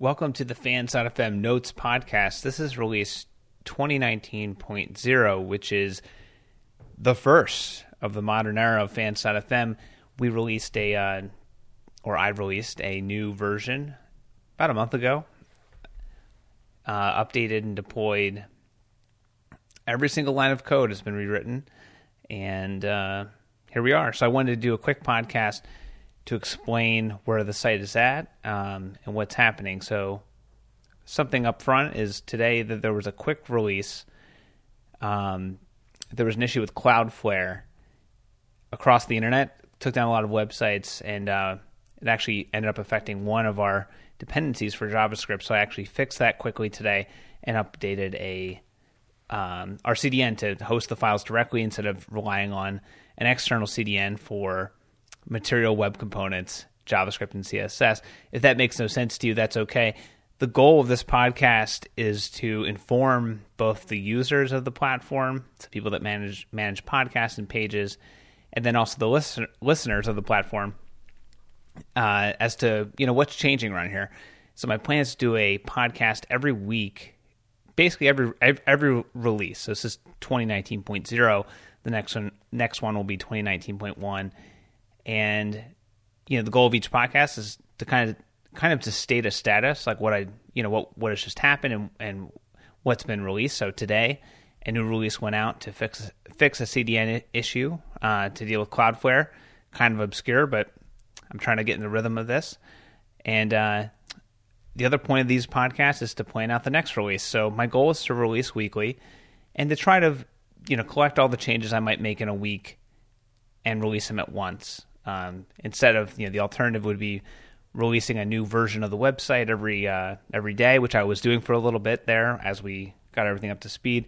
Welcome to the Fans.fm Notes podcast. This is release 2019.0, which is the first of the modern era of Fans.fm. We released a, uh, or I released a new version about a month ago, uh, updated and deployed. Every single line of code has been rewritten, and uh, here we are. So I wanted to do a quick podcast to explain where the site is at um, and what's happening. So, something up front is today that there was a quick release. Um, there was an issue with Cloudflare across the internet, took down a lot of websites, and uh, it actually ended up affecting one of our dependencies for JavaScript. So I actually fixed that quickly today and updated a um, our CDN to host the files directly instead of relying on an external CDN for material web components, JavaScript and CSS. If that makes no sense to you, that's okay. The goal of this podcast is to inform both the users of the platform, so people that manage manage podcasts and pages, and then also the listen, listeners of the platform uh, as to you know what's changing around here. So my plan is to do a podcast every week, basically every every release. So this is 2019.0. The next one next one will be 2019.1 and you know the goal of each podcast is to kind of kind of to state a status like what I you know what what has just happened and and what's been released. So today, a new release went out to fix fix a CDN issue uh, to deal with Cloudflare. Kind of obscure, but I'm trying to get in the rhythm of this. And uh, the other point of these podcasts is to plan out the next release. So my goal is to release weekly and to try to you know collect all the changes I might make in a week and release them at once. Um, instead of you know the alternative would be releasing a new version of the website every uh, every day, which I was doing for a little bit there as we got everything up to speed.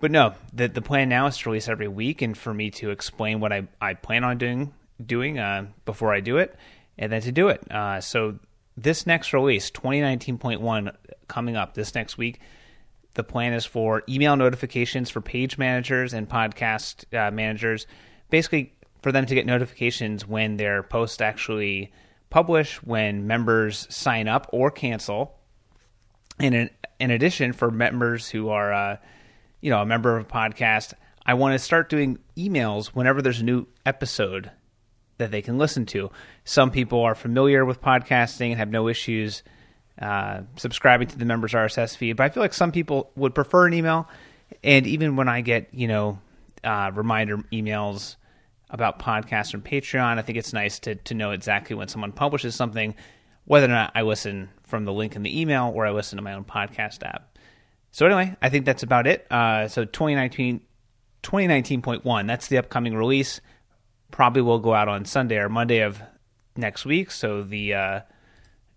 But no, the the plan now is to release every week, and for me to explain what I, I plan on doing doing uh, before I do it, and then to do it. Uh, so this next release, 2019.1, coming up this next week. The plan is for email notifications for page managers and podcast uh, managers. Basically, for them to get notifications when their posts actually publish, when members sign up or cancel. And in, in addition, for members who are, uh, you know, a member of a podcast, I want to start doing emails whenever there's a new episode that they can listen to. Some people are familiar with podcasting and have no issues uh, subscribing to the members RSS feed, but I feel like some people would prefer an email. And even when I get, you know, uh, reminder emails about podcasts and Patreon. I think it's nice to to know exactly when someone publishes something, whether or not I listen from the link in the email or I listen to my own podcast app. So anyway, I think that's about it. Uh, so 2019, 2019.1, that's the upcoming release. Probably will go out on Sunday or Monday of next week. So the uh,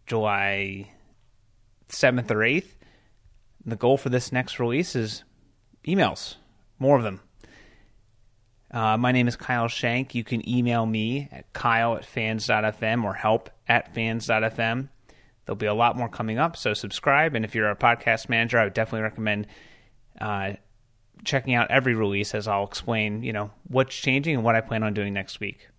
July 7th or 8th. The goal for this next release is emails, more of them. Uh, my name is Kyle Shank. You can email me at kyle at fans.fm or help at fans.fm. There'll be a lot more coming up, so subscribe. And if you're a podcast manager, I would definitely recommend uh, checking out every release as I'll explain, you know, what's changing and what I plan on doing next week.